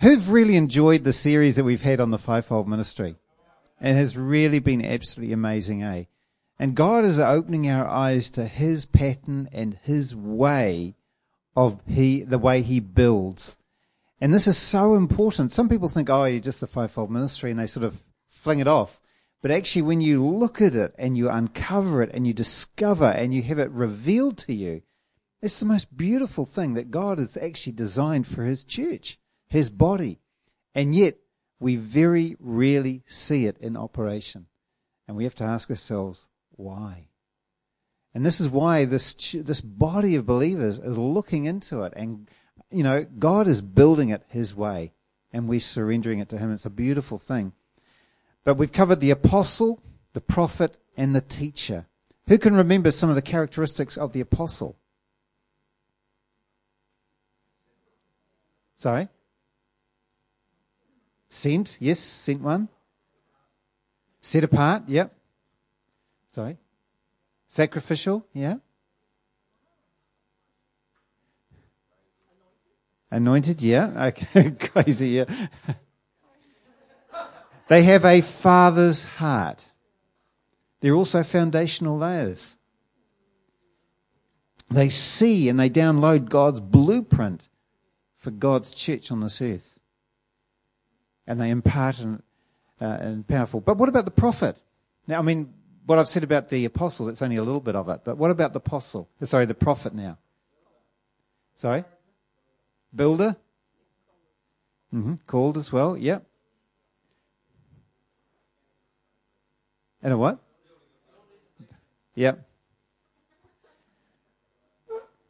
Who've really enjoyed the series that we've had on the fivefold ministry? It has really been absolutely amazing, eh? And God is opening our eyes to His pattern and His way of He, the way He builds. And this is so important. Some people think, oh, you're just the fivefold ministry and they sort of fling it off. But actually, when you look at it and you uncover it and you discover and you have it revealed to you, it's the most beautiful thing that God has actually designed for His church, His body. And yet, we very rarely see it in operation. And we have to ask ourselves, why? And this is why this, this body of believers is looking into it. And, you know, God is building it His way and we're surrendering it to Him. It's a beautiful thing. But we've covered the apostle, the prophet, and the teacher. Who can remember some of the characteristics of the apostle? Sorry? Sent, yes, sent one. Set apart, yep. Sorry. Sacrificial, yeah. Anointed, yeah. Okay, crazy, yeah. They have a father's heart. They're also foundational layers. They see and they download God's blueprint for God's church on this earth. And they impart and, uh, and powerful. But what about the prophet? Now, I mean, what I've said about the apostles, it's only a little bit of it. But what about the apostle? Sorry, the prophet now. Sorry? Builder? Mm-hmm. Called as well, yep. And a what? Yep.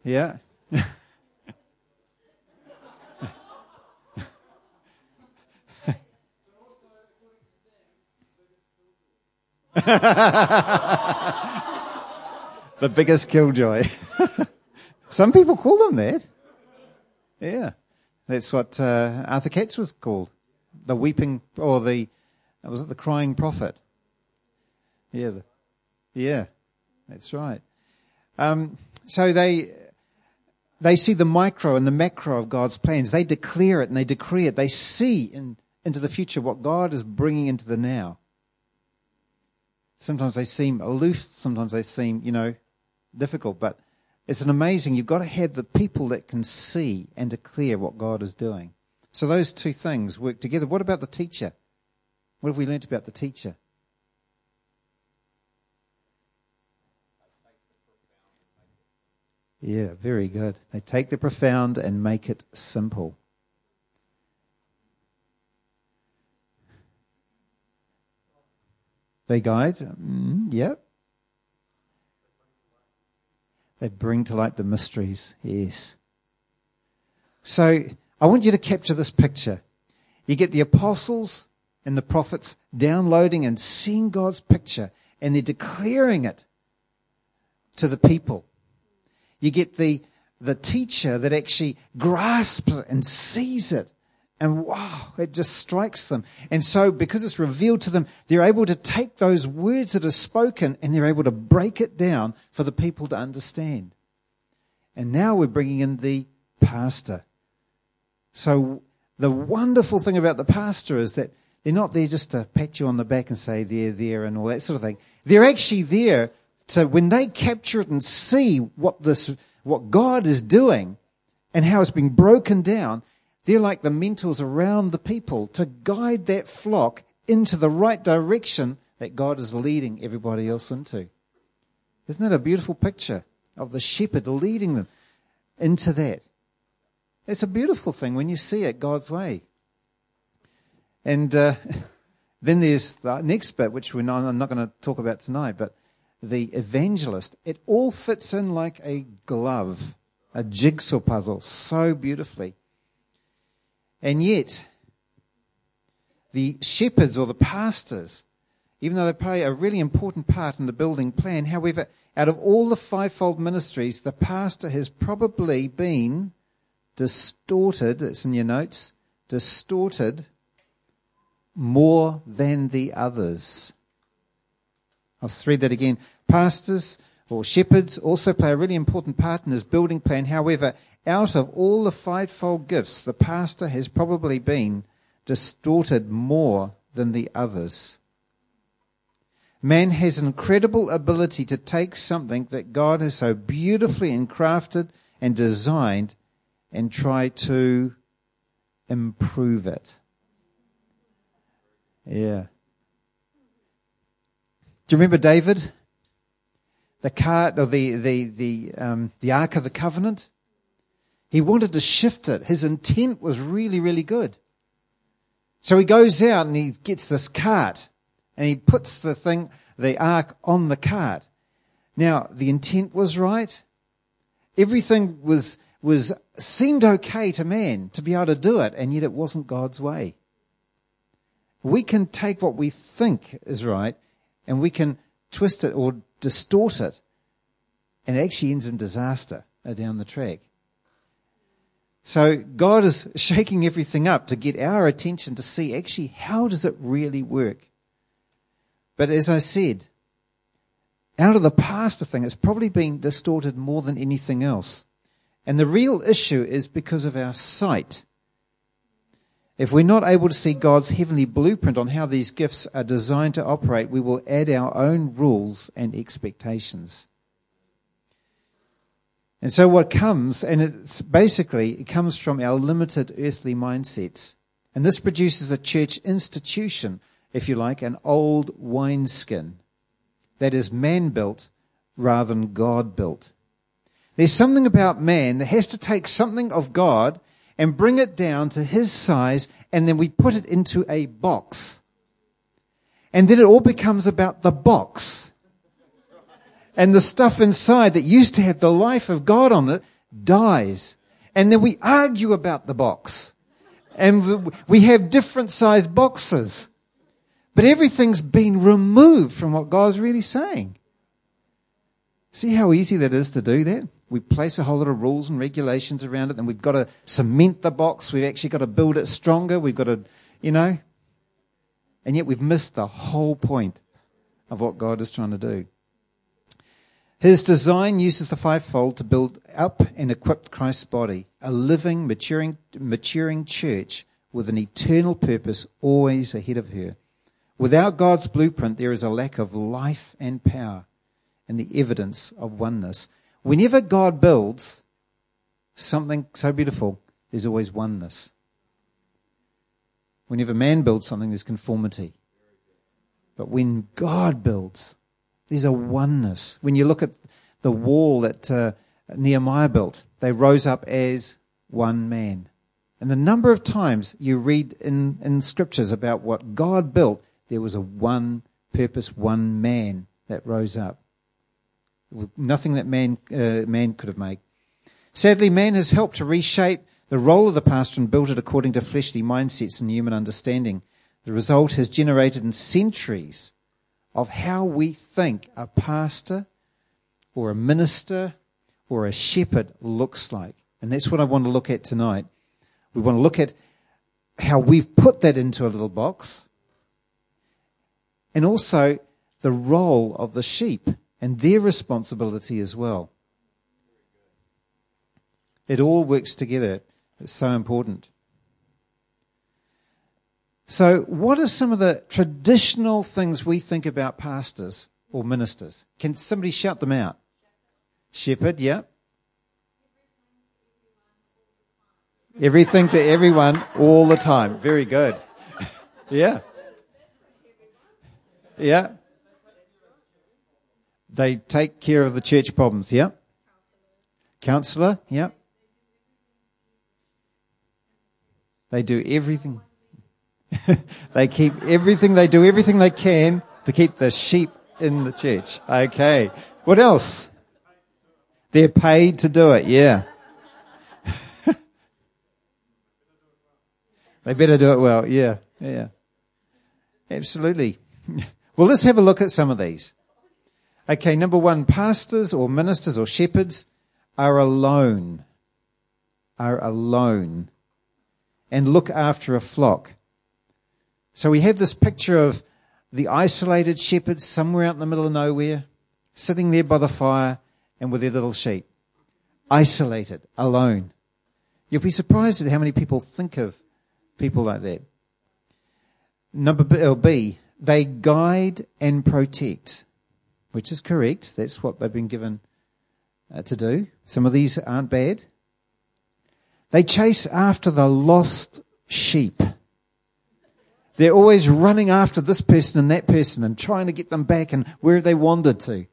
Yeah. the biggest killjoy. Some people call them that. Yeah. That's what uh, Arthur Katz was called. The weeping, or the, was it the crying prophet? Yeah, yeah, that's right. Um, so they they see the micro and the macro of God's plans. They declare it and they decree it. They see in, into the future what God is bringing into the now. Sometimes they seem aloof. Sometimes they seem, you know, difficult. But it's an amazing. You've got to have the people that can see and declare what God is doing. So those two things work together. What about the teacher? What have we learnt about the teacher? Yeah, very good. They take the profound and make it simple. They guide? Mm, yep. They bring to light the mysteries. Yes. So I want you to capture this picture. You get the apostles and the prophets downloading and seeing God's picture and they're declaring it to the people you get the, the teacher that actually grasps it and sees it. And wow, it just strikes them. And so because it's revealed to them, they're able to take those words that are spoken and they're able to break it down for the people to understand. And now we're bringing in the pastor. So the wonderful thing about the pastor is that they're not there just to pat you on the back and say there, there, and all that sort of thing. They're actually there to, when they capture it and see what this, what God is doing and how it's being broken down, they're like the mentors around the people to guide that flock into the right direction that God is leading everybody else into. Isn't that a beautiful picture of the shepherd leading them into that? It's a beautiful thing when you see it God's way. And uh, then there's the next bit, which we're not, I'm not going to talk about tonight, but the evangelist, it all fits in like a glove, a jigsaw puzzle, so beautifully. And yet, the shepherds or the pastors, even though they play a really important part in the building plan, however, out of all the fivefold ministries, the pastor has probably been distorted, it's in your notes, distorted more than the others. I'll read that again. Pastors or shepherds also play a really important part in this building plan. However, out of all the fivefold gifts, the pastor has probably been distorted more than the others. Man has an incredible ability to take something that God has so beautifully crafted and designed and try to improve it. Yeah. Do you remember David? The cart or the the the um, the Ark of the Covenant. He wanted to shift it. His intent was really, really good. So he goes out and he gets this cart and he puts the thing, the ark on the cart. Now, the intent was right. Everything was, was, seemed okay to man to be able to do it, and yet it wasn't God's way. We can take what we think is right and we can twist it or distort it, and it actually ends in disaster down the track. So God is shaking everything up to get our attention to see actually how does it really work. But as I said, out of the pastor thing, it's probably been distorted more than anything else. And the real issue is because of our sight. If we're not able to see God's heavenly blueprint on how these gifts are designed to operate, we will add our own rules and expectations. And so what comes, and it's basically, it comes from our limited earthly mindsets. And this produces a church institution, if you like, an old wineskin that is man built rather than God built. There's something about man that has to take something of God and bring it down to his size, and then we put it into a box. And then it all becomes about the box and the stuff inside that used to have the life of God on it dies. And then we argue about the box. And we have different sized boxes. But everything's been removed from what God's really saying. See how easy that is to do that? We place a whole lot of rules and regulations around it, and we've got to cement the box. We've actually got to build it stronger. We've got to, you know. And yet we've missed the whole point of what God is trying to do. His design uses the fivefold to build up and equip Christ's body, a living, maturing, maturing church with an eternal purpose always ahead of her. Without God's blueprint, there is a lack of life and power and the evidence of oneness. Whenever God builds something so beautiful, there's always oneness. Whenever man builds something, there's conformity. But when God builds, there's a oneness. When you look at the wall that uh, Nehemiah built, they rose up as one man. And the number of times you read in, in scriptures about what God built, there was a one purpose, one man that rose up. Nothing that man, uh, man could have made. Sadly, man has helped to reshape the role of the pastor and built it according to fleshly mindsets and human understanding. The result has generated in centuries of how we think a pastor or a minister or a shepherd looks like. And that's what I want to look at tonight. We want to look at how we've put that into a little box and also the role of the sheep and their responsibility as well. It all works together. It's so important. So, what are some of the traditional things we think about pastors or ministers? Can somebody shout them out? Shepherd, yeah. Everything to everyone all the time. Very good. yeah. Yeah. They take care of the church problems, yeah. Counselor, yeah. They do everything. they keep everything, they do everything they can to keep the sheep in the church. Okay. What else? They're paid to do it, yeah. they better do it well, yeah, yeah. Absolutely. Well, let's have a look at some of these. Okay, number one, pastors or ministers or shepherds are alone. Are alone. And look after a flock. So we have this picture of the isolated shepherds somewhere out in the middle of nowhere, sitting there by the fire and with their little sheep. isolated, alone. You'll be surprised at how many people think of people like that. Number B, they guide and protect, which is correct. That's what they've been given uh, to do. Some of these aren't bad. They chase after the lost sheep. They're always running after this person and that person and trying to get them back and where they wandered to.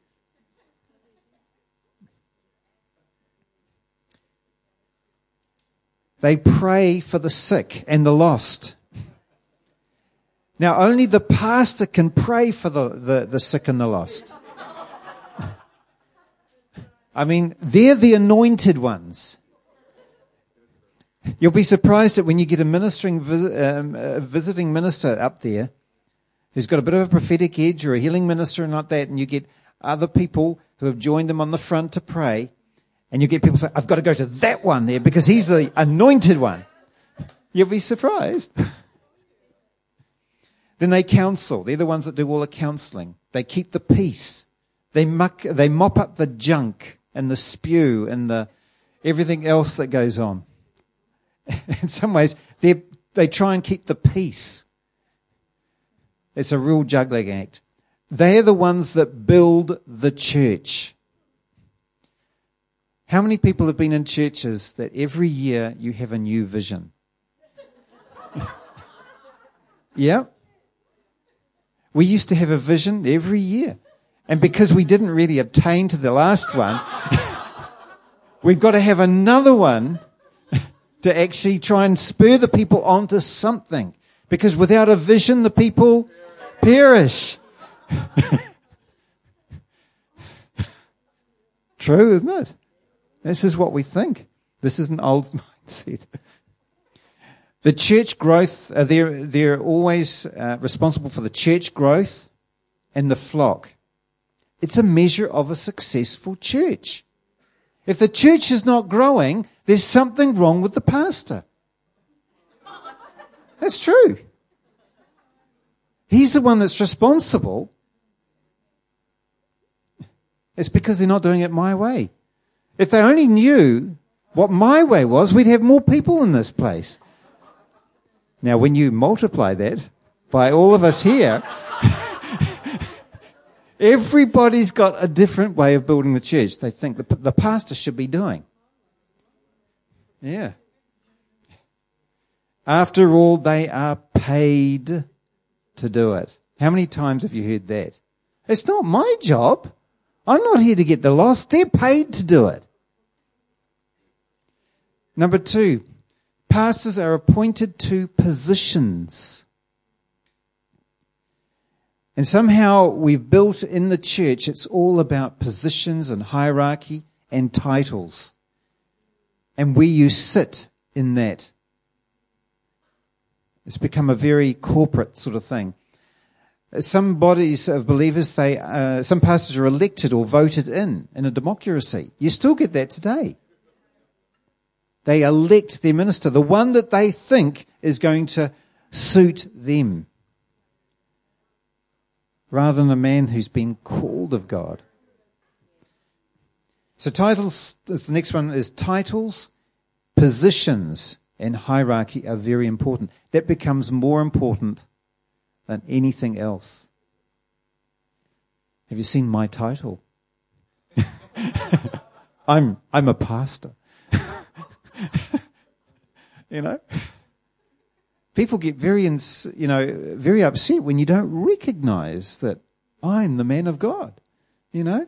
They pray for the sick and the lost. Now, only the pastor can pray for the, the, the sick and the lost. I mean, they're the anointed ones. You'll be surprised that when you get a ministering, um, a visiting minister up there who's got a bit of a prophetic edge or a healing minister and like that, and you get other people who have joined them on the front to pray, and you get people say, I've got to go to that one there because he's the anointed one. You'll be surprised. then they counsel. They're the ones that do all the counseling. They keep the peace. They muck, they mop up the junk and the spew and the everything else that goes on. In some ways, they they try and keep the peace. It's a real juggling act. They are the ones that build the church. How many people have been in churches that every year you have a new vision? yeah. We used to have a vision every year. And because we didn't really obtain to the last one, we've got to have another one to actually try and spur the people onto something. Because without a vision, the people perish. True, isn't it? This is what we think. This is an old mindset. The church growth, uh, they're, they're always uh, responsible for the church growth and the flock. It's a measure of a successful church. If the church is not growing, there's something wrong with the pastor. That's true. He's the one that's responsible. It's because they're not doing it my way. If they only knew what my way was, we'd have more people in this place. Now, when you multiply that by all of us here, everybody's got a different way of building the church. They think the, the pastor should be doing. Yeah. After all, they are paid to do it. How many times have you heard that? It's not my job. I'm not here to get the lost. They're paid to do it. Number two, pastors are appointed to positions. And somehow we've built in the church, it's all about positions and hierarchy and titles. And where you sit in that. It's become a very corporate sort of thing. Some bodies of believers, they, uh, some pastors are elected or voted in in a democracy. You still get that today. They elect their minister, the one that they think is going to suit them, rather than the man who's been called of God. So titles, the next one is titles, positions, and hierarchy are very important. That becomes more important than anything else. Have you seen my title? I'm, I'm a pastor. you know? People get very, you know, very upset when you don't recognize that I'm the man of God. You know?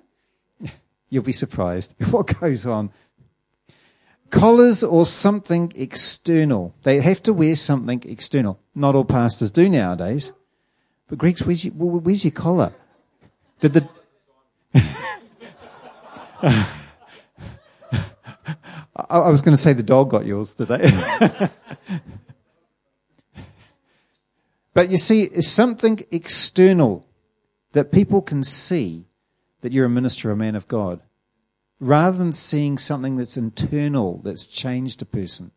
You'll be surprised what goes on. Collars or something external. They have to wear something external. Not all pastors do nowadays. But Greeks, where's your, where's your collar? Did the, I, was going to say the dog got yours today. but you see, it's something external that people can see that you're a minister, a man of God, rather than seeing something that's internal, that's changed a person.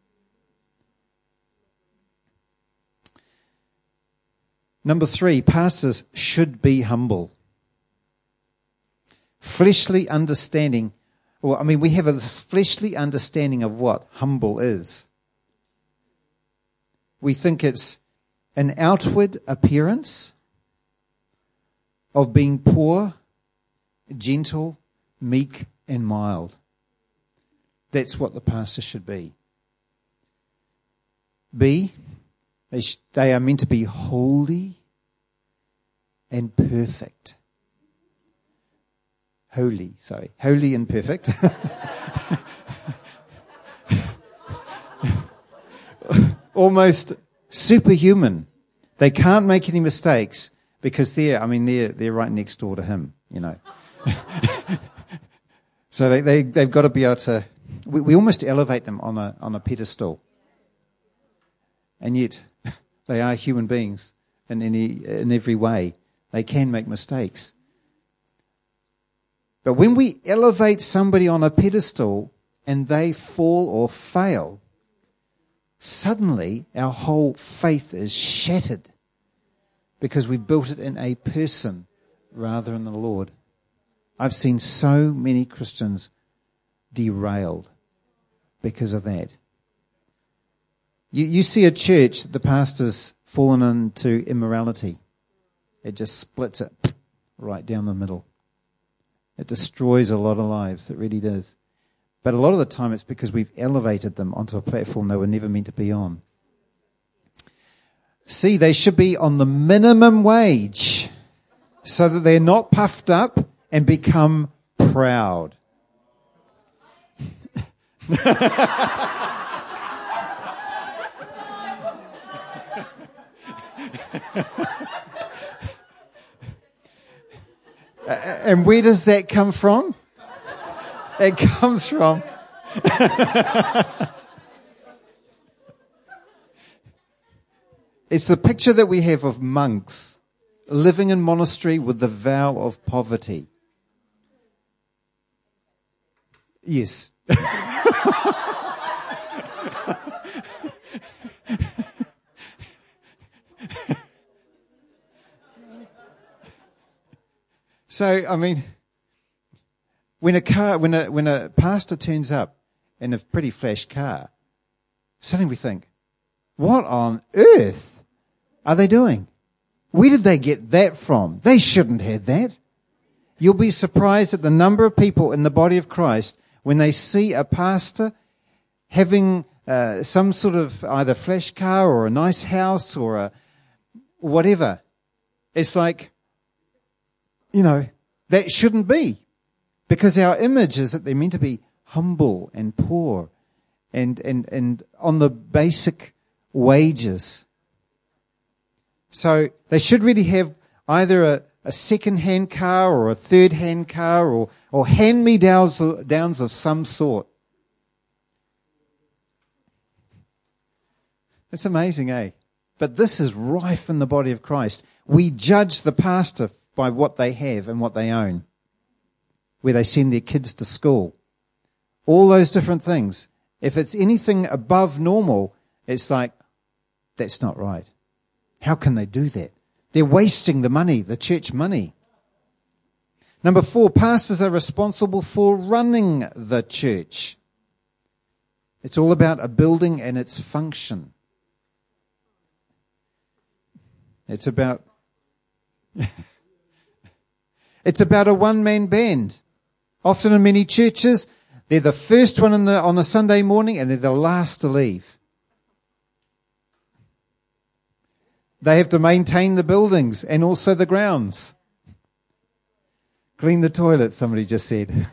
Number three, pastors should be humble. Fleshly understanding Well, I mean, we have a fleshly understanding of what humble is. We think it's an outward appearance of being poor, gentle, meek, and mild. That's what the pastor should be. B, they, sh- they are meant to be holy and perfect. Holy, sorry, holy and perfect. Almost superhuman. They can't make any mistakes because they're, I mean, they're, they're right next door to him, you know. so they, they, they've got to be able to, we, we almost elevate them on a, on a pedestal. And yet, they are human beings in, any, in every way. They can make mistakes. But when we elevate somebody on a pedestal and they fall or fail, suddenly our whole faith is shattered because we built it in a person rather than the Lord. I've seen so many Christians derailed because of that. You, you see a church, the pastor's fallen into immorality. It just splits it right down the middle. It destroys a lot of lives. It really does. But a lot of the time it's because we've elevated them onto a platform they were never meant to be on. See, they should be on the minimum wage so that they're not puffed up and become proud. and where does that come from? It comes from. it's the picture that we have of monks living in monastery with the vow of poverty. Yes. so, I mean, when a car, when a, when a pastor turns up in a pretty flash car, suddenly we think, what on earth are they doing? Where did they get that from? They shouldn't have that. You'll be surprised at the number of people in the body of Christ when they see a pastor having uh, some sort of either flash car or a nice house or a whatever. It's like, you know, that shouldn't be. Because our image is that they're meant to be humble and poor and, and, and on the basic wages. So they should really have either a, a second hand car or a third hand car or, or hand me downs, downs of some sort. It's amazing, eh? But this is rife in the body of Christ. We judge the pastor by what they have and what they own where they send their kids to school. All those different things. If it's anything above normal, it's like, that's not right. How can they do that? They're wasting the money, the church money. Number four, pastors are responsible for running the church. It's all about a building and its function. It's about, it's about a one man band. Often in many churches, they're the first one the, on a Sunday morning and they're the last to leave. They have to maintain the buildings and also the grounds. Clean the toilet, somebody just said.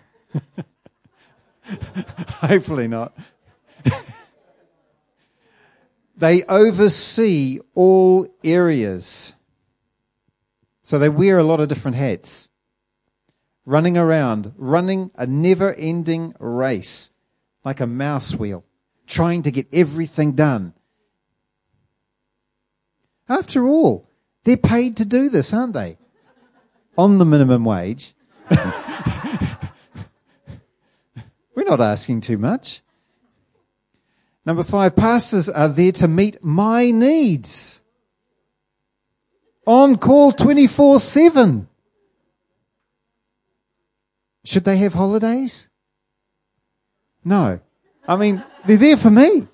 Hopefully not. they oversee all areas. So they wear a lot of different hats running around, running a never ending race, like a mouse wheel, trying to get everything done. After all, they're paid to do this, aren't they? On the minimum wage. We're not asking too much. Number five, pastors are there to meet my needs. On call 24 7. Should they have holidays? No. I mean, they're there for me.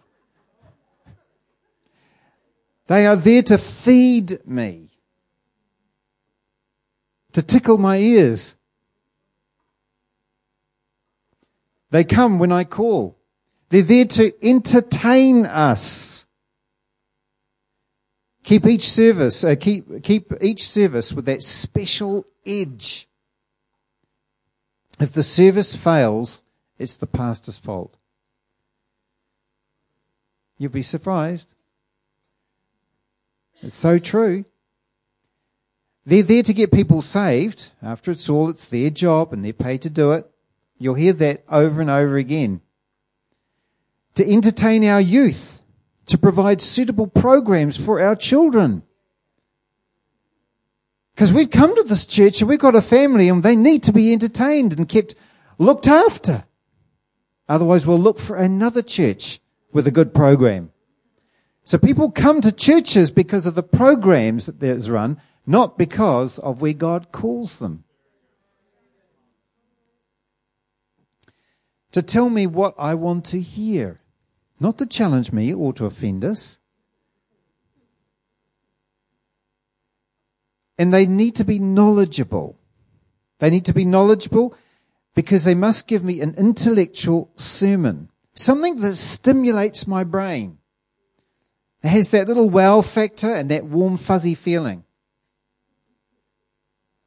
They are there to feed me. To tickle my ears. They come when I call. They're there to entertain us. Keep each service, uh, keep, keep each service with that special edge. If the service fails, it's the pastor's fault. You'll be surprised. It's so true. They're there to get people saved. After it's all, it's their job and they're paid to do it. You'll hear that over and over again. To entertain our youth, to provide suitable programs for our children. Because we've come to this church and we've got a family and they need to be entertained and kept looked after. Otherwise we'll look for another church with a good program. So people come to churches because of the programs that there's run, not because of where God calls them. To tell me what I want to hear, not to challenge me or to offend us. And they need to be knowledgeable. They need to be knowledgeable because they must give me an intellectual sermon. Something that stimulates my brain. It has that little wow factor and that warm fuzzy feeling.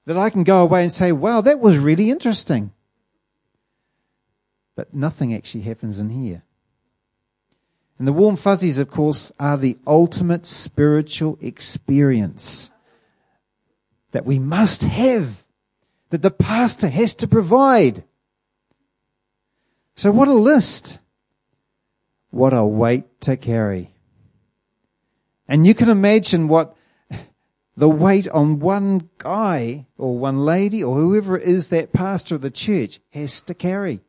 That I can go away and say, wow, that was really interesting. But nothing actually happens in here. And the warm fuzzies, of course, are the ultimate spiritual experience that we must have, that the pastor has to provide. So what a list. What a weight to carry. And you can imagine what the weight on one guy or one lady or whoever is that pastor of the church has to carry.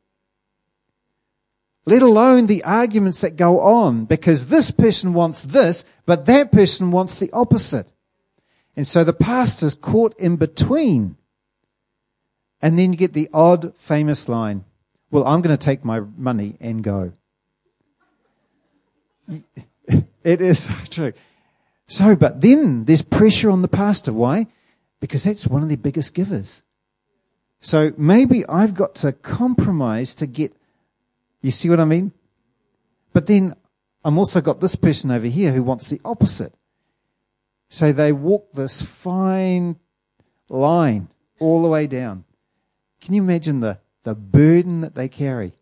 Let alone the arguments that go on because this person wants this, but that person wants the opposite. And so the pastor's caught in between. And then you get the odd famous line, well, I'm going to take my money and go. It is so true. So, but then there's pressure on the pastor. Why? Because that's one of the biggest givers. So maybe I've got to compromise to get, you see what I mean? But then I'm also got this person over here who wants the opposite. So they walk this fine line all the way down. Can you imagine the, the burden that they carry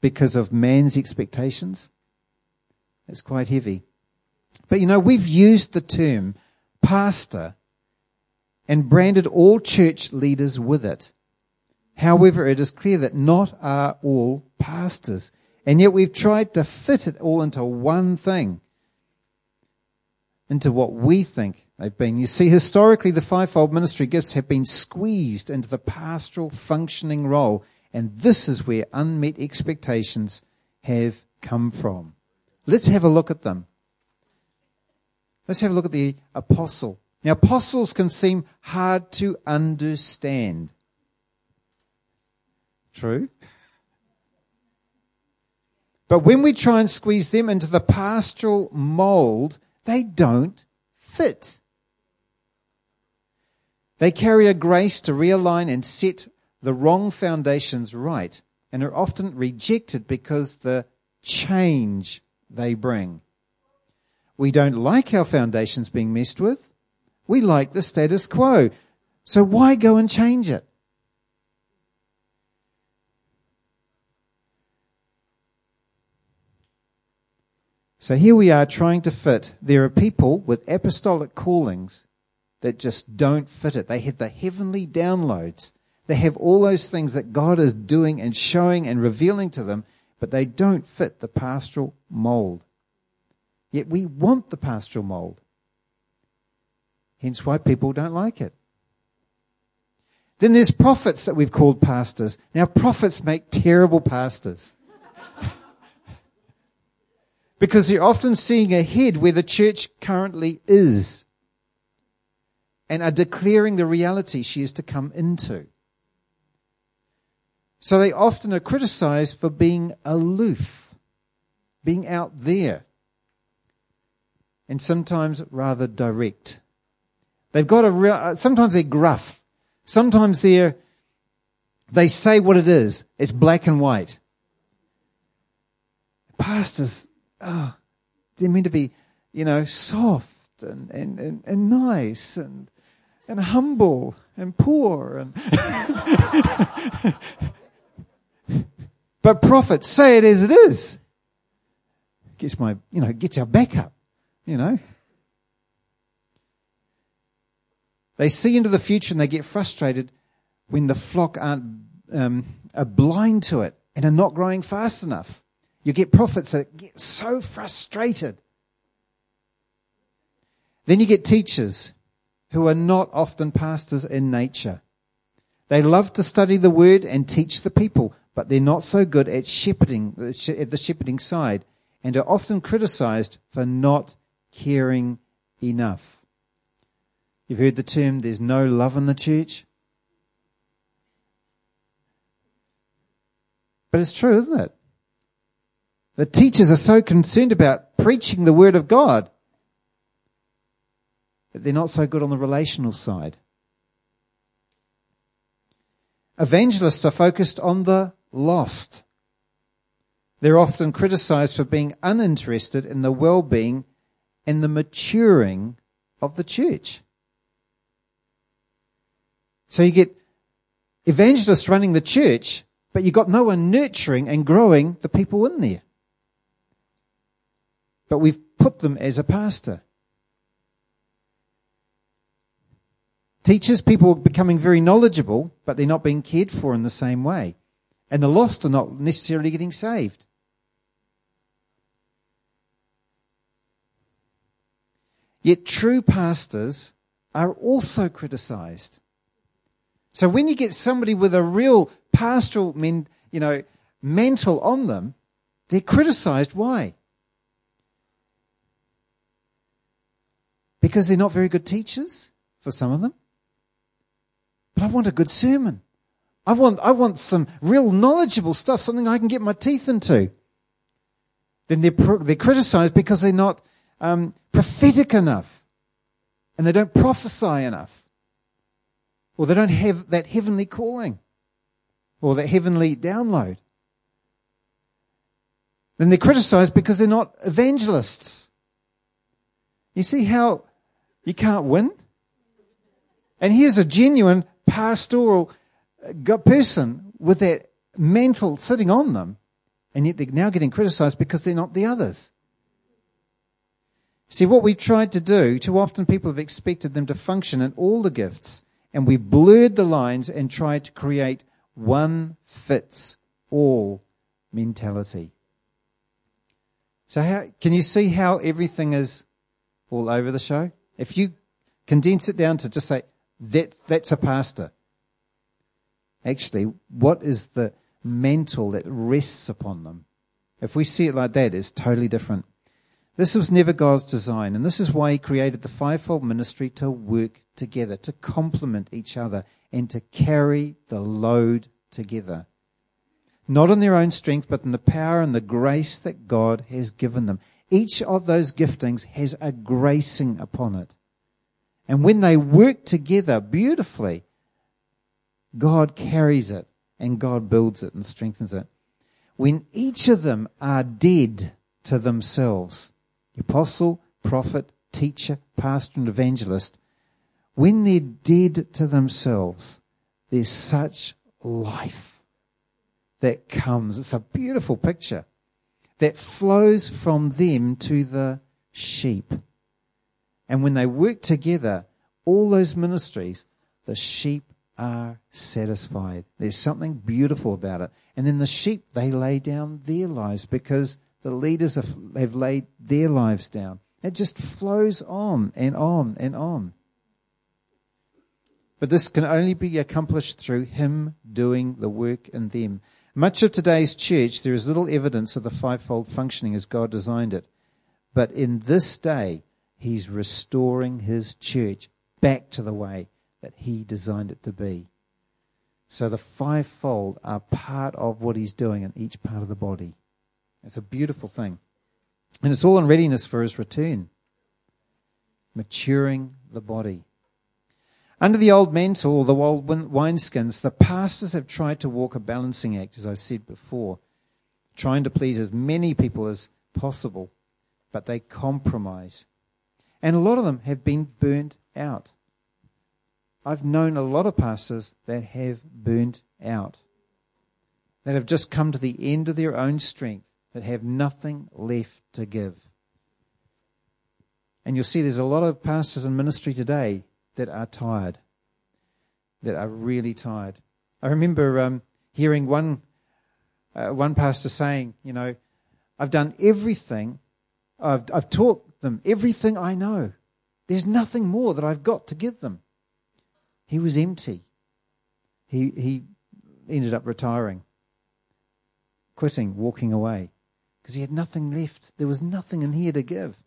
because of man's expectations? It's quite heavy. But you know, we've used the term pastor and branded all church leaders with it. However, it is clear that not are all pastors. And yet we've tried to fit it all into one thing into what we think they've been. You see, historically, the fivefold ministry gifts have been squeezed into the pastoral functioning role, and this is where unmet expectations have come from. Let's have a look at them. Let's have a look at the apostle. Now, apostles can seem hard to understand. True? But when we try and squeeze them into the pastoral mold, they don't fit. They carry a grace to realign and set the wrong foundations right and are often rejected because the change they bring. We don't like our foundations being messed with. We like the status quo. So why go and change it? So here we are trying to fit. There are people with apostolic callings that just don't fit it. They have the heavenly downloads. They have all those things that God is doing and showing and revealing to them, but they don't fit the pastoral mold. Yet we want the pastoral mold. Hence why people don't like it. Then there's prophets that we've called pastors. Now prophets make terrible pastors because they're often seeing ahead where the church currently is and are declaring the reality she is to come into. So they often are criticized for being aloof, being out there, and sometimes rather direct. They've got a real, uh, sometimes they're gruff. Sometimes they're, they say what it is. It's black and white. Pastors, oh, they're meant to be, you know, soft and, and, and, and nice and, and humble and poor and but prophets say it as it is gets my you know gets our back up you know. They see into the future and they get frustrated when the flock aren't um, are blind to it and are not growing fast enough. You get prophets that get so frustrated. Then you get teachers who are not often pastors in nature. They love to study the word and teach the people, but they're not so good at shepherding, at the shepherding side, and are often criticized for not caring enough. You've heard the term, there's no love in the church? But it's true, isn't it? The teachers are so concerned about preaching the word of God that they're not so good on the relational side. Evangelists are focused on the lost. They're often criticized for being uninterested in the well-being and the maturing of the church. So you get evangelists running the church, but you've got no one nurturing and growing the people in there. But we've put them as a pastor. Teachers, people are becoming very knowledgeable, but they're not being cared for in the same way. And the lost are not necessarily getting saved. Yet true pastors are also criticized. So when you get somebody with a real pastoral men, you know, mantle on them, they're criticized. Why? Because they're not very good teachers for some of them. But I want a good sermon. I want, I want some real knowledgeable stuff, something I can get my teeth into. Then they're, they're criticized because they're not um, prophetic enough and they don't prophesy enough or they don't have that heavenly calling or that heavenly download. Then they're criticized because they're not evangelists. You see how you can't win? And here's a genuine pastoral uh, person with that mantle sitting on them, and yet they're now getting criticized because they're not the others. See, what we've tried to do, too often people have expected them to function in all the gifts, and we blurred the lines and tried to create one fits all mentality. So, how, can you see how everything is all over the show? If you condense it down to just say, that, that's a pastor. Actually, what is the mantle that rests upon them? If we see it like that, it's totally different. This was never God's design, and this is why He created the fivefold ministry to work together, to complement each other, and to carry the load together. Not in their own strength, but in the power and the grace that God has given them. Each of those giftings has a gracing upon it. And when they work together beautifully, God carries it and God builds it and strengthens it. When each of them are dead to themselves, apostle, prophet, teacher, pastor, and evangelist, when they're dead to themselves, there's such life that comes. It's a beautiful picture that flows from them to the sheep. And when they work together, all those ministries, the sheep are satisfied. There's something beautiful about it. And then the sheep, they lay down their lives because the leaders have, have laid their lives down. It just flows on and on and on. But this can only be accomplished through Him doing the work in them. Much of today's church, there is little evidence of the fivefold functioning as God designed it. But in this day, He's restoring His church back to the way that He designed it to be. So the fivefold are part of what he's doing in each part of the body. It's a beautiful thing. And it's all in readiness for his return. Maturing the body. Under the old mantle the old wineskins, the pastors have tried to walk a balancing act, as I've said before, trying to please as many people as possible, but they compromise. And a lot of them have been burnt out. I've known a lot of pastors that have burnt out, that have just come to the end of their own strength, that have nothing left to give. And you'll see there's a lot of pastors in ministry today that are tired, that are really tired. I remember um, hearing one uh, one pastor saying, you know, I've done everything, I've, I've taught them everything I know. There's nothing more that I've got to give them. He was empty. He, he ended up retiring, quitting, walking away, because he had nothing left. There was nothing in here to give.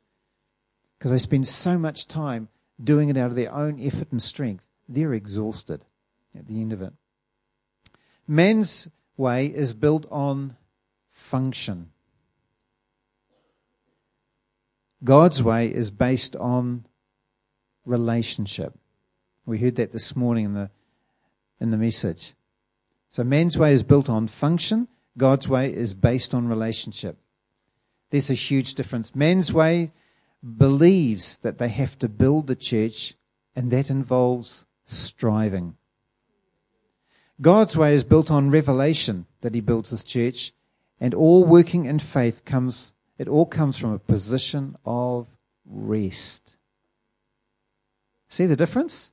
Because they spend so much time doing it out of their own effort and strength. They're exhausted at the end of it. Man's way is built on function. God's way is based on relationship. We heard that this morning in the in the message. So man's way is built on function, God's way is based on relationship. There's a huge difference. Man's way believes that they have to build the church and that involves striving. God's way is built on revelation that he builds his church, and all working in faith comes, it all comes from a position of rest. See the difference?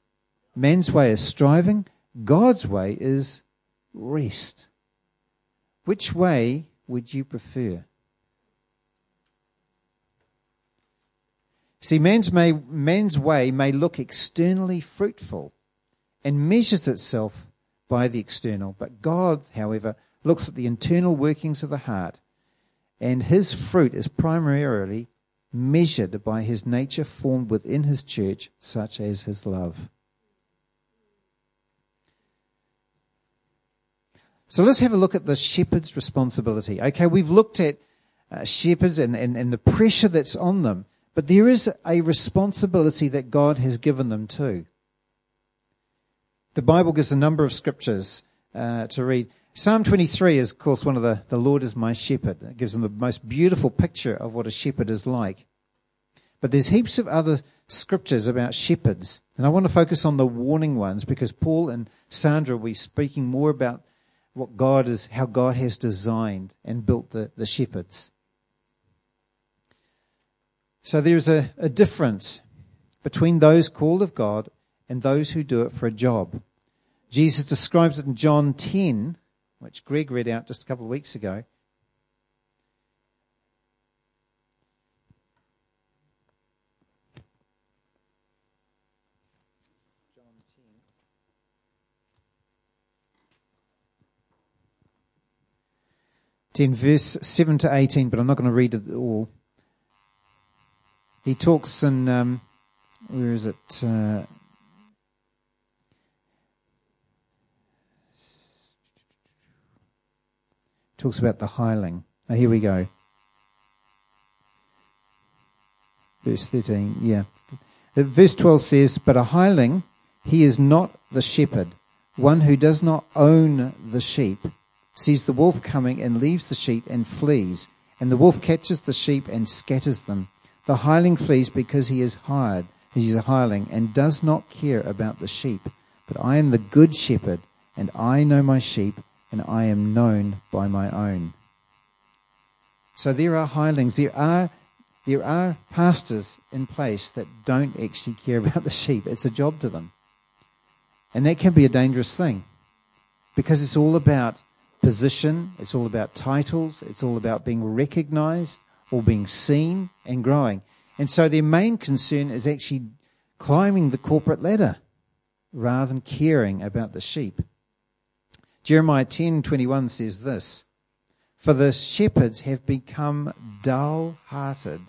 Man's way is striving, God's way is rest. Which way would you prefer? See, man's, may, way may look externally fruitful and measures itself by the external. But God, however, looks at the internal workings of the heart, and his fruit is primarily measured by his nature formed within his church, such as his love. So let's have a look at the shepherd's responsibility. Okay, we've looked at uh, shepherds and, and, and the pressure that's on them, but there is a responsibility that God has given them too. The Bible gives a number of scriptures uh, to read. Psalm 23 is, of course, one of the, the Lord is my shepherd. It gives them the most beautiful picture of what a shepherd is like. But there's heaps of other scriptures about shepherds. And I want to focus on the warning ones because Paul and Sandra will be speaking more about what God is, how God has designed and built the, the shepherds. So there's a, a difference between those called of God and those who do it for a job. Jesus describes it in John 10, which Greg read out just a couple of weeks ago. In verse 7 to 18, but I'm not going to read it all. He talks in, um, where is it? Uh, talks about the hireling. Oh, here we go. Verse 13, yeah. Verse 12 says, But a hireling, he is not the shepherd, one who does not own the sheep, sees the wolf coming and leaves the sheep and flees, and the wolf catches the sheep and scatters them. The hireling flees because he is hired, he is a hireling, and does not care about the sheep. But I am the good shepherd, and I know my sheep, and I am known by my own. So there are hirelings, there are there are pastors in place that don't actually care about the sheep. It's a job to them. And that can be a dangerous thing because it's all about position, it's all about titles, it's all about being recognized or being seen and growing. And so their main concern is actually climbing the corporate ladder rather than caring about the sheep. Jeremiah 10:21 says this, "For the shepherds have become dull-hearted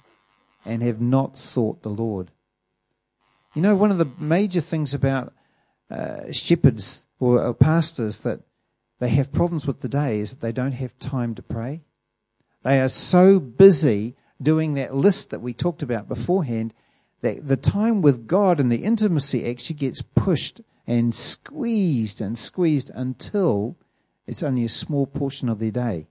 and have not sought the Lord." You know, one of the major things about uh, shepherds or, or pastors that they have problems with today is that they don't have time to pray. They are so busy doing that list that we talked about beforehand that the time with God and the intimacy actually gets pushed and squeezed and squeezed until it's only a small portion of their day.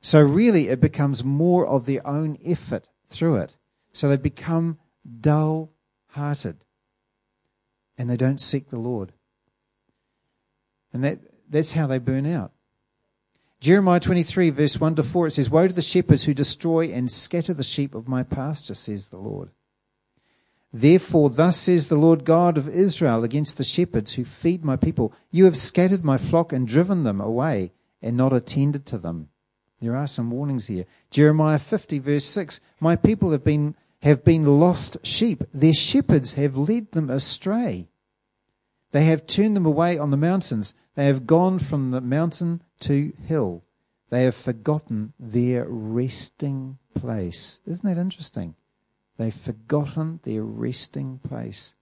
So really it becomes more of their own effort through it. So they become dull hearted and they don't seek the Lord. And that, that's how they burn out. Jeremiah 23 verse 1 to 4 it says, Woe to the shepherds who destroy and scatter the sheep of my pasture, says the Lord. Therefore, thus says the Lord God of Israel against the shepherds who feed my people You have scattered my flock and driven them away and not attended to them. There are some warnings here. Jeremiah 50, verse 6 My people have been, have been lost sheep. Their shepherds have led them astray. They have turned them away on the mountains. They have gone from the mountain to hill. They have forgotten their resting place. Isn't that interesting? They've forgotten their resting place.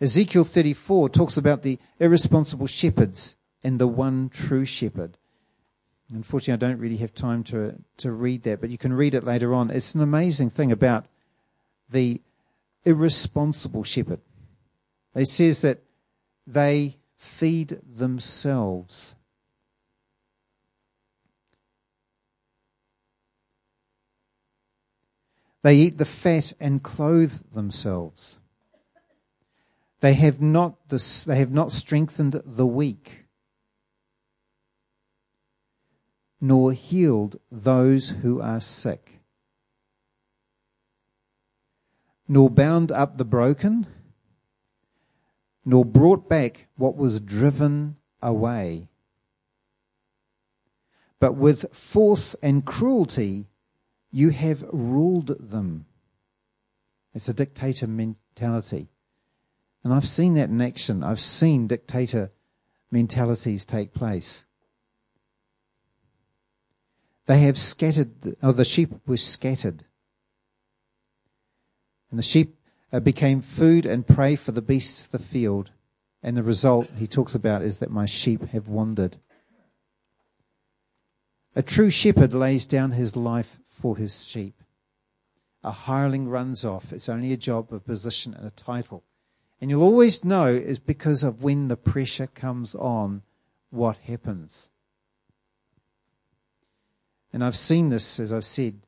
Ezekiel 34 talks about the irresponsible shepherds and the one true shepherd. Unfortunately, I don't really have time to, to read that, but you can read it later on. It's an amazing thing about the irresponsible shepherd. It says that they feed themselves. They eat the fat and clothe themselves. They have not, this, they have not strengthened the weak, nor healed those who are sick, nor bound up the broken, nor brought back what was driven away. But with force and cruelty you have ruled them. It's a dictator mentality. And I've seen that in action. I've seen dictator mentalities take place. They have scattered, oh, the sheep were scattered. And the sheep Uh, became food and prey for the beasts of the field. And the result he talks about is that my sheep have wandered. A true shepherd lays down his life for his sheep. A hireling runs off. It's only a job, a position, and a title. And you'll always know is because of when the pressure comes on, what happens. And I've seen this, as I've said.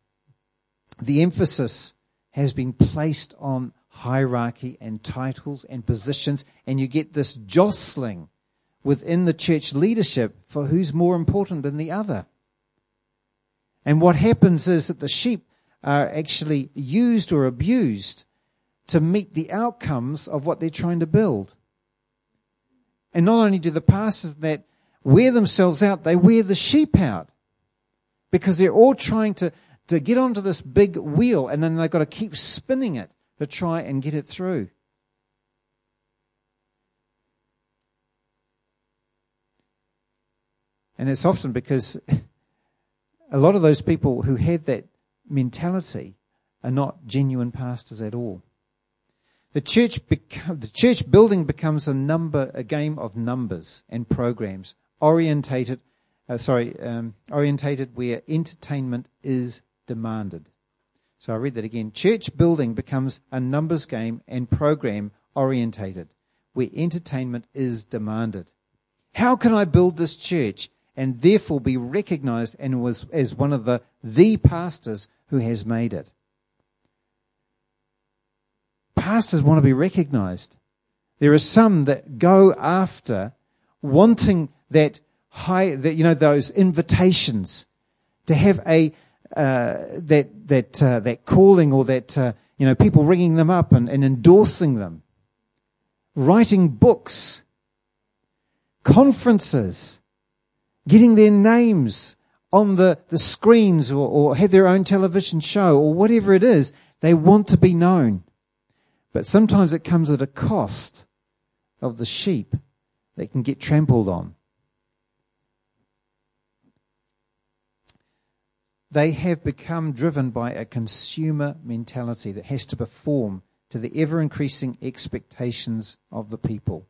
The emphasis has been placed on hierarchy and titles and positions, and you get this jostling within the church leadership for who's more important than the other. And what happens is that the sheep are actually used or abused to meet the outcomes of what they're trying to build. And not only do the pastors that wear themselves out, they wear the sheep out. Because they're all trying to, to get onto this big wheel and then they've got to keep spinning it to try and get it through. And it's often because a lot of those people who have that mentality are not genuine pastors at all. The church, the church building becomes a number, a game of numbers and programs orientated, uh, sorry, um, orientated where entertainment is demanded. So I read that again. Church building becomes a numbers game and program orientated, where entertainment is demanded. How can I build this church and therefore be recognized and was as one of the the pastors who has made it? Pastors want to be recognized. There are some that go after wanting that high, that, you know, those invitations to have a, uh, that that uh, that calling or that uh, you know people ringing them up and, and endorsing them, writing books, conferences, getting their names on the, the screens or, or have their own television show or whatever it is. They want to be known. But sometimes it comes at a cost of the sheep that can get trampled on. They have become driven by a consumer mentality that has to perform to the ever increasing expectations of the people.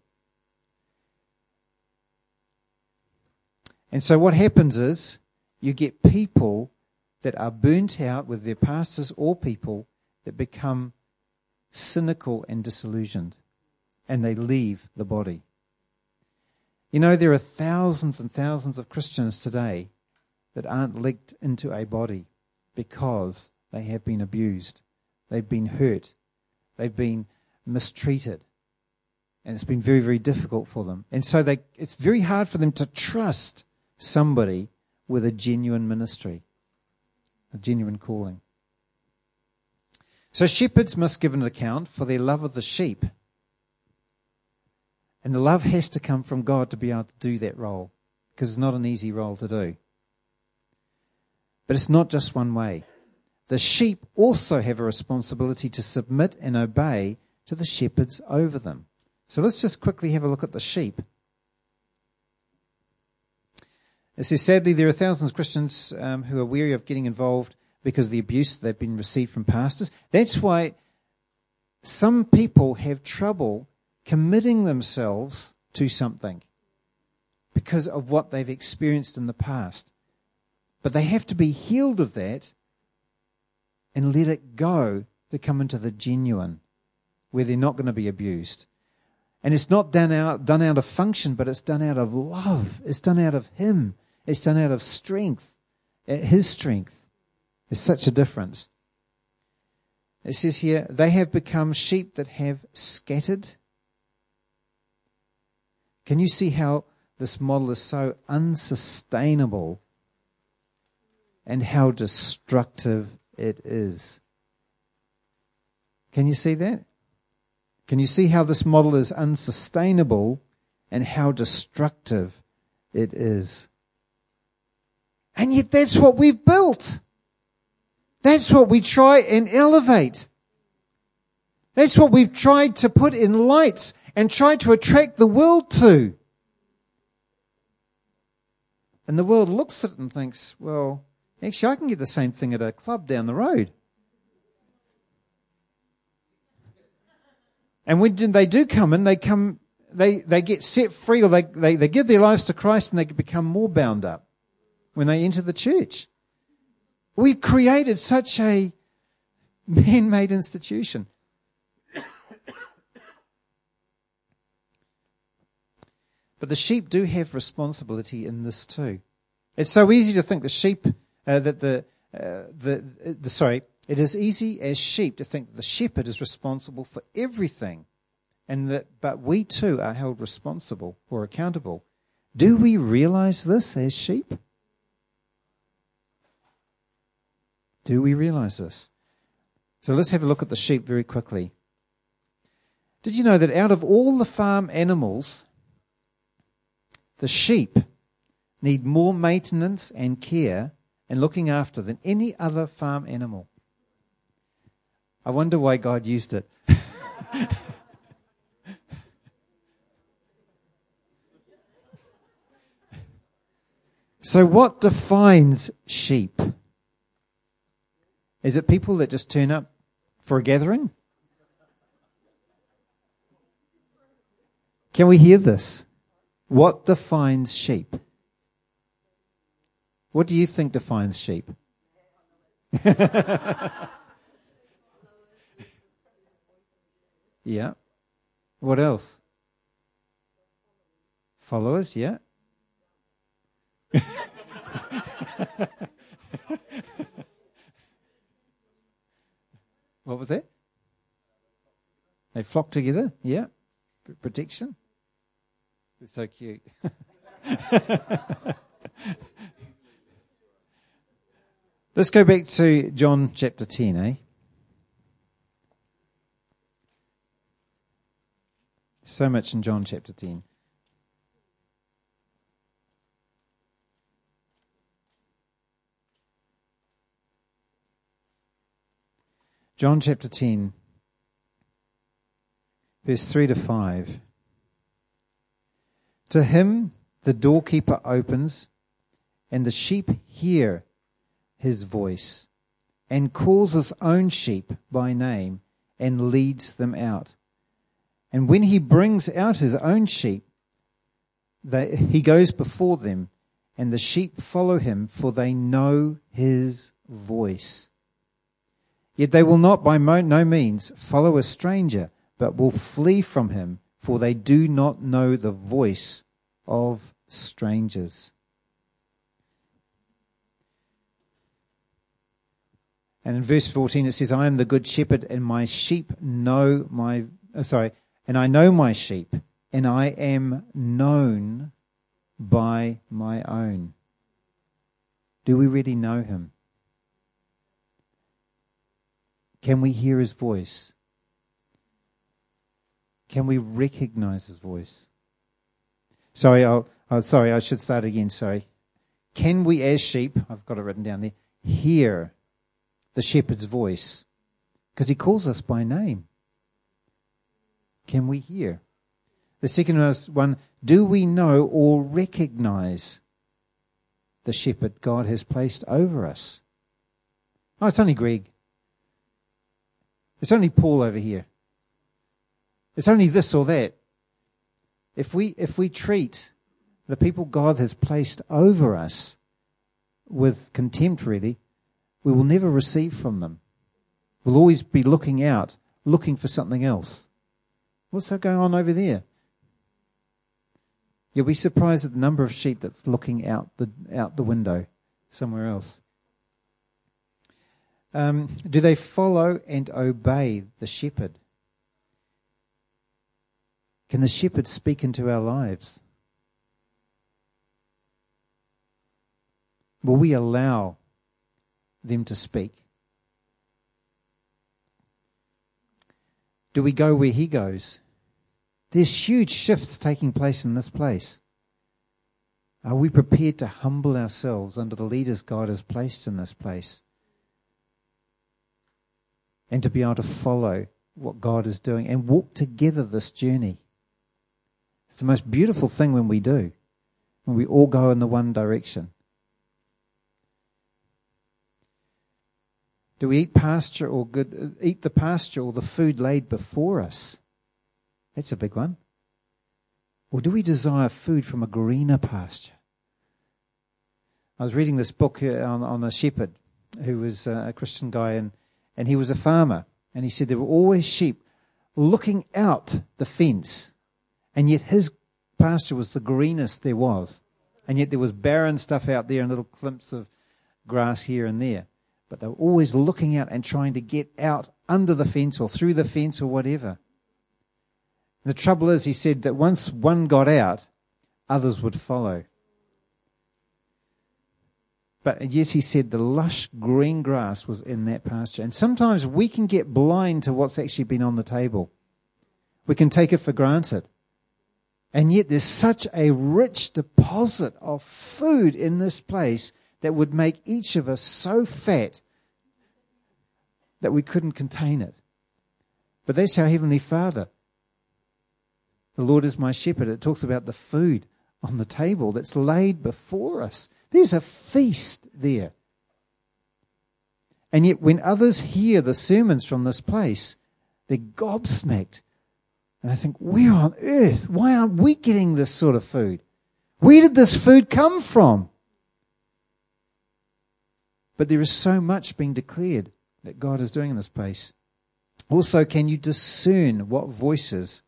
And so what happens is you get people that are burnt out with their pastors or people that become cynical and disillusioned and they leave the body. You know, there are thousands and thousands of Christians today that aren't linked into a body because they have been abused, they've been hurt, they've been mistreated, and it's been very, very difficult for them. And so they, it's very hard for them to trust somebody with a genuine ministry, a genuine calling. So shepherds must give an account for their love of the sheep. And the love has to come from God to be able to do that role, because it's not an easy role to do. But it's not just one way. The sheep also have a responsibility to submit and obey to the shepherds over them. So let's just quickly have a look at the sheep. It says, sadly, there are thousands of Christians um, who are weary of getting involved because of the abuse they've been received from pastors. That's why some people have trouble committing themselves to something because of what they've experienced in the past. But they have to be healed of that and let it go to come into the genuine where they're not going to be abused. And it's not done out, done out of function, but it's done out of love. It's done out of Him. It's done out of strength, uh, His strength. There's such a difference. It says here, they have become sheep that have scattered. Can you see how this model is so unsustainable and how destructive it is? Can you see that? Can you see how this model is unsustainable and how destructive it is? And yet that's what we've built. That's what we try and elevate. That's what we've tried to put in lights and try to attract the world to. And the world looks at it and thinks, well, actually, I can get the same thing at a club down the road. And when they do come in, they come, they, they get set free or they, they, they give their lives to Christ and they become more bound up when they enter the church. We've created such a man-made institution. But the sheep do have responsibility in this too. It's so easy to think the sheep, uh, that the, uh, the, the, sorry, it is easy as sheep to think that the shepherd is responsible for everything and that, but we too are held responsible or accountable. Do we realize this as sheep? Do we realize this? So let's have a look at the sheep very quickly. Did you know that out of all the farm animals, the sheep need more maintenance and care and looking after than any other farm animal? I wonder why God used it. so, what defines sheep? Is it people that just turn up for a gathering? Can we hear this? What defines sheep? What do you think defines sheep? yeah. What else? Followers, yeah. What was that? They flock together. Yeah. Protection. It's so cute. Let's go back to John chapter 10, eh? So much in John chapter 10. John chapter 10, verse 3 to 5. To him the doorkeeper opens, and the sheep hear his voice, and calls his own sheep by name, and leads them out. And when he brings out his own sheep, they, he goes before them, and the sheep follow him, for they know his voice. Yet they will not by no means follow a stranger, but will flee from him, for they do not know the voice of strangers. And in verse 14 it says, I am the good shepherd, and my sheep know my, uh, sorry, and I know my sheep, and I am known by my own. Do we really know him? Can we hear his voice? Can we recognize his voice? Sorry, I'll, sorry, I should start again. Sorry. Can we, as sheep, I've got it written down there, hear the shepherd's voice? Because he calls us by name. Can we hear? The second one, do we know or recognize the shepherd God has placed over us? Oh, it's only Greg. It's only Paul over here. It's only this or that. If we, if we treat the people God has placed over us with contempt, really, we will never receive from them. We'll always be looking out, looking for something else. What's that going on over there? You'll be surprised at the number of sheep that's looking out the out the window somewhere else. Um, do they follow and obey the shepherd? Can the shepherd speak into our lives? Will we allow them to speak? Do we go where he goes? There's huge shifts taking place in this place. Are we prepared to humble ourselves under the leaders God has placed in this place? And to be able to follow what God is doing and walk together this journey. It's the most beautiful thing when we do, when we all go in the one direction. Do we eat pasture or good, uh, eat the pasture or the food laid before us? That's a big one. Or do we desire food from a greener pasture? I was reading this book on, on a shepherd who was uh, a Christian guy, and, and he was a farmer. And he said there were always sheep looking out the fence and yet his pasture was the greenest there was. And yet there was barren stuff out there and little clumps of grass here and there. But they were always looking out and trying to get out under the fence or through the fence or whatever. The trouble is, he said that once one got out, others would follow. But yet he said the lush green grass was in that pasture. And sometimes we can get blind to what's actually been on the table. We can take it for granted. And yet there's such a rich deposit of food in this place that would make each of us so fat that we couldn't contain it. But that's our Heavenly Father. The Lord is my shepherd. It talks about the food on the table that's laid before us. There's a feast there. And yet, when others hear the sermons from this place, they're gobsmacked and I think, where on earth? Why aren't we getting this sort of food? Where did this food come from? But there is so much being declared that God is doing in this place. Also, can you discern what voices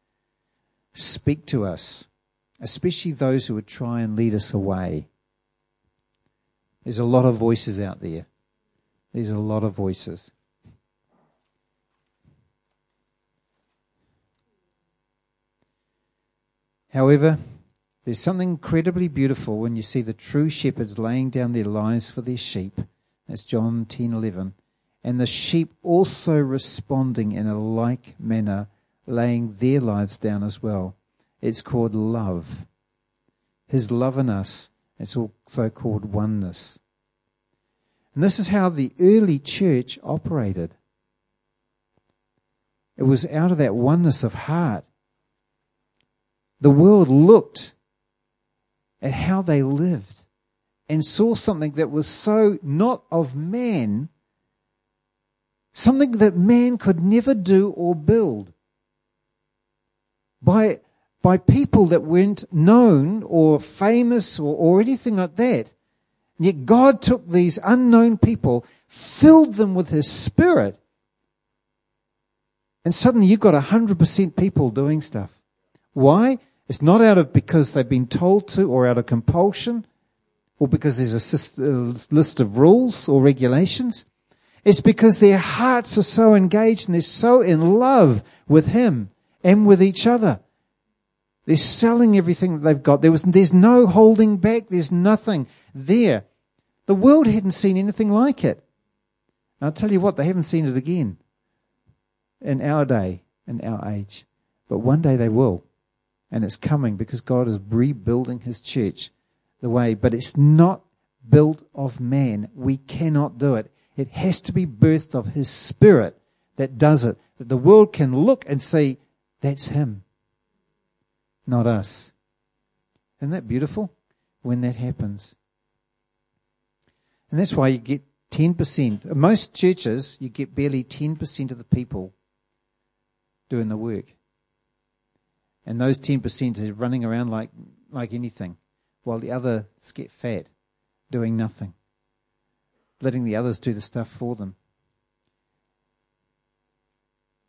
speak to us, especially those who would try and lead us away? There's a lot of voices out there. There's a lot of voices. However, there's something incredibly beautiful when you see the true shepherds laying down their lives for their sheep. That's John 10:11. And the sheep also responding in a like manner, laying their lives down as well. It's called love. His love in us, it's also called oneness. And this is how the early church operated. It was out of that oneness of heart the world looked at how they lived and saw something that was so not of man, something that man could never do or build. By, by people that weren't known or famous or, or anything like that. And yet God took these unknown people, filled them with His Spirit, and suddenly you've got 100% people doing stuff. Why? It's not out of because they've been told to or out of compulsion or because there's a uh, list of rules or regulations. It's because their hearts are so engaged and they're so in love with Him and with each other. They're selling everything that they've got. There was, there's no holding back. There's nothing there. The world hadn't seen anything like it. And I'll tell you what, they haven't seen it again in our day, in our age. But one day they will. And it's coming because God is rebuilding his church the way. But it's not built of man. We cannot do it. It has to be birthed of His Spirit that does it. That the world can look and say, that's Him, not us. Isn't that beautiful when that happens? And that's why you get 10%. Most churches, you get barely 10% of the people doing the work. And those 10% are running around like, like anything, while the others get fat, doing nothing letting the others do the stuff for them.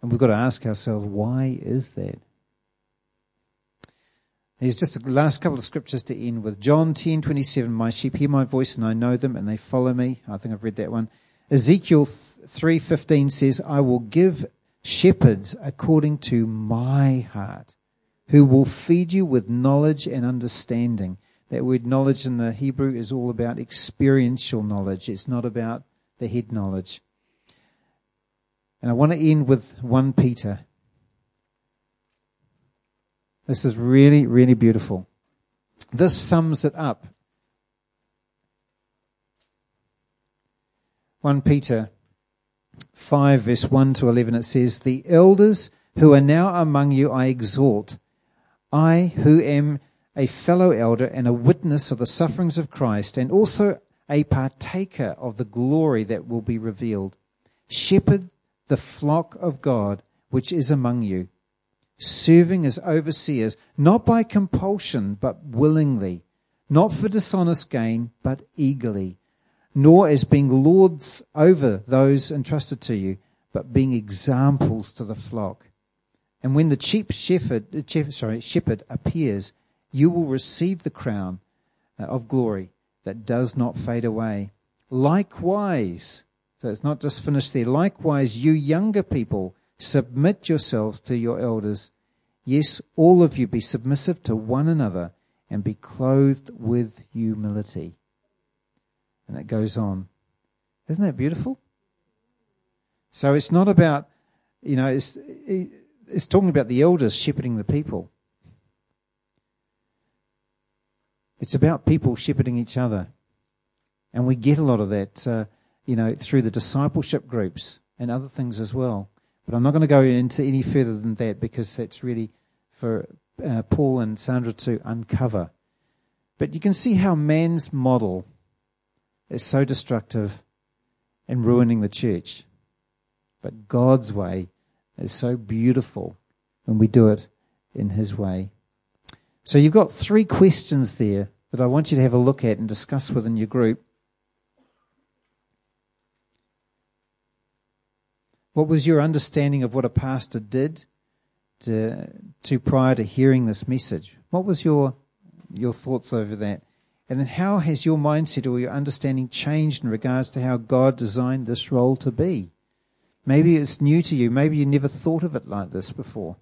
And we've got to ask ourselves, why is that? Here's just the last couple of scriptures to end with. John 10, 27, my sheep hear my voice and I know them and they follow me. I think I've read that one. Ezekiel 3.15 says, I will give shepherds according to my heart, who will feed you with knowledge and understanding. That word knowledge in the Hebrew is all about experiential knowledge. It's not about the head knowledge. And I want to end with 1 Peter. This is really, really beautiful. This sums it up. 1 Peter 5, verse 1 to 11, it says, The elders who are now among you I exhort, I who am a fellow elder and a witness of the sufferings of Christ, and also a partaker of the glory that will be revealed. Shepherd the flock of God which is among you, serving as overseers, not by compulsion, but willingly, not for dishonest gain, but eagerly, nor as being lords over those entrusted to you, but being examples to the flock. And when the chief shepherd, uh, sorry, shepherd appears, you will receive the crown uh, of glory that does not fade away. Likewise, so it's not just finished there. Likewise, you younger people, submit yourselves to your elders. Yes, all of you be submissive to one another and be clothed with humility. And it goes on. Isn't that beautiful? So it's not about, you know, it's, it's talking about the elders shepherding the people. It's about people shepherding each other. And we get a lot of that, uh, you know, through the discipleship groups and other things as well. But I'm not going to go into any further than that because that's really for uh, Paul and Sandra to uncover. But you can see how man's model is so destructive and ruining the church. But God's way is so beautiful when we do it in His way. So you've got three questions there that I want you to have a look at and discuss within your group. What was your understanding of what a pastor did to, to prior to hearing this message? What was your your thoughts over that? And then how has your mindset or your understanding changed in regards to how God designed this role to be? Maybe it's new to you. Maybe you never thought of it like this before.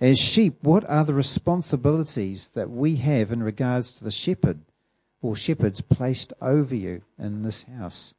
As sheep, what are the responsibilities that we have in regards to the shepherd or shepherds placed over you in this house?